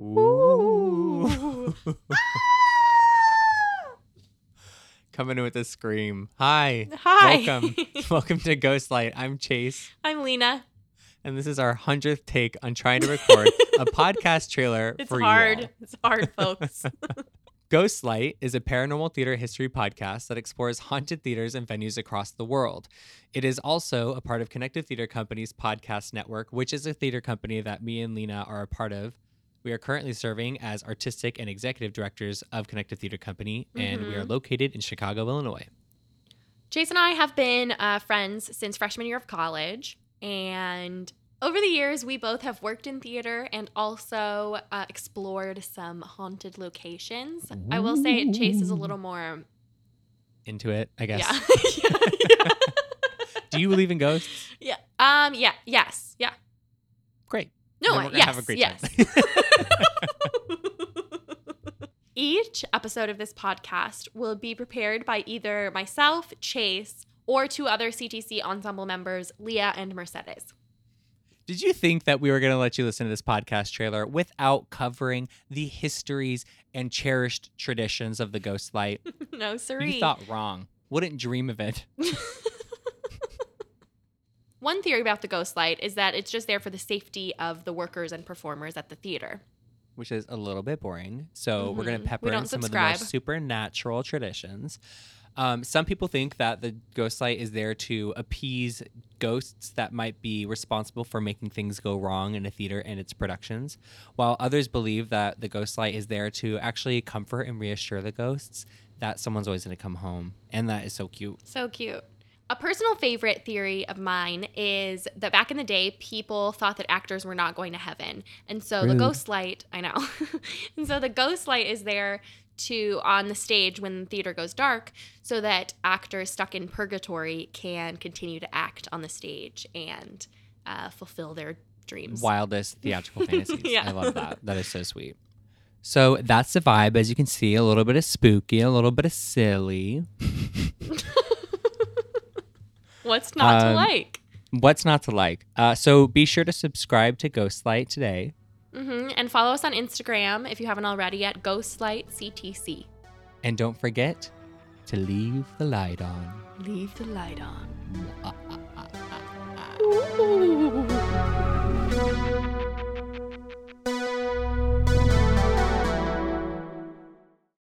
Ooh. Coming in with a scream. Hi. Hi. Welcome. Welcome to Ghostlight. I'm Chase, I'm Lena. and this is our hundredth take on trying to record a podcast trailer It's for you hard. all. It's hard, folks. Ghostlight is a paranormal theater history podcast that explores haunted theaters and venues across the world. It is also a part of Connective Theater Company's podcast network, which is a theater company that me and Lena are a part of. We are currently serving as artistic and executive directors of Connective Theater Company, and we are located in Chicago, Illinois. Chase and I have been uh, friends since freshman year of college. And over the years, we both have worked in theater and also uh, explored some haunted locations. I will say Chase is a little more. Into it, I guess. Yeah. yeah. Do you believe in ghosts? yeah. Um, yeah. Yes. No, Then we're gonna yes. have a great yes. time. Each episode of this podcast will be prepared by either myself, Chase, or two other CTC ensemble members, Leah and Mercedes. Did you think that we were going to let you listen to this podcast trailer without covering the histories and cherished traditions of the Ghost Light? no, siree. You thought wrong. Wouldn't dream of it. One theory about the ghost light is that it's just there for the safety of the workers and performers at the theater. Which is a little bit boring. So we're going to pepper in some of the more supernatural traditions. Um, some people think that the ghost light is there to appease ghosts that might be responsible for making things go wrong in a theater and its productions, while others believe that the ghost light is there to actually comfort and reassure the ghosts that someone's always going to come home. And that is so cute. So cute. A personal favorite theory of mine is that back in the day, people thought that actors were not going to heaven. And so the ghost light, I know. and so the ghost light is there to, on the stage when the theater goes dark, so that actors stuck in purgatory can continue to act on the stage and uh, fulfill their dreams. wildest theatrical fantasies. Yeah. I love that. That is so sweet. So that's the vibe. As you can see, a little bit of spooky, a little bit of silly. What's not to Um, like? What's not to like? Uh, so be sure to subscribe to Ghostlight today. hmm And follow us on Instagram if you haven't already at GhostlightCTC. And don't forget to leave the light on. Leave the light on.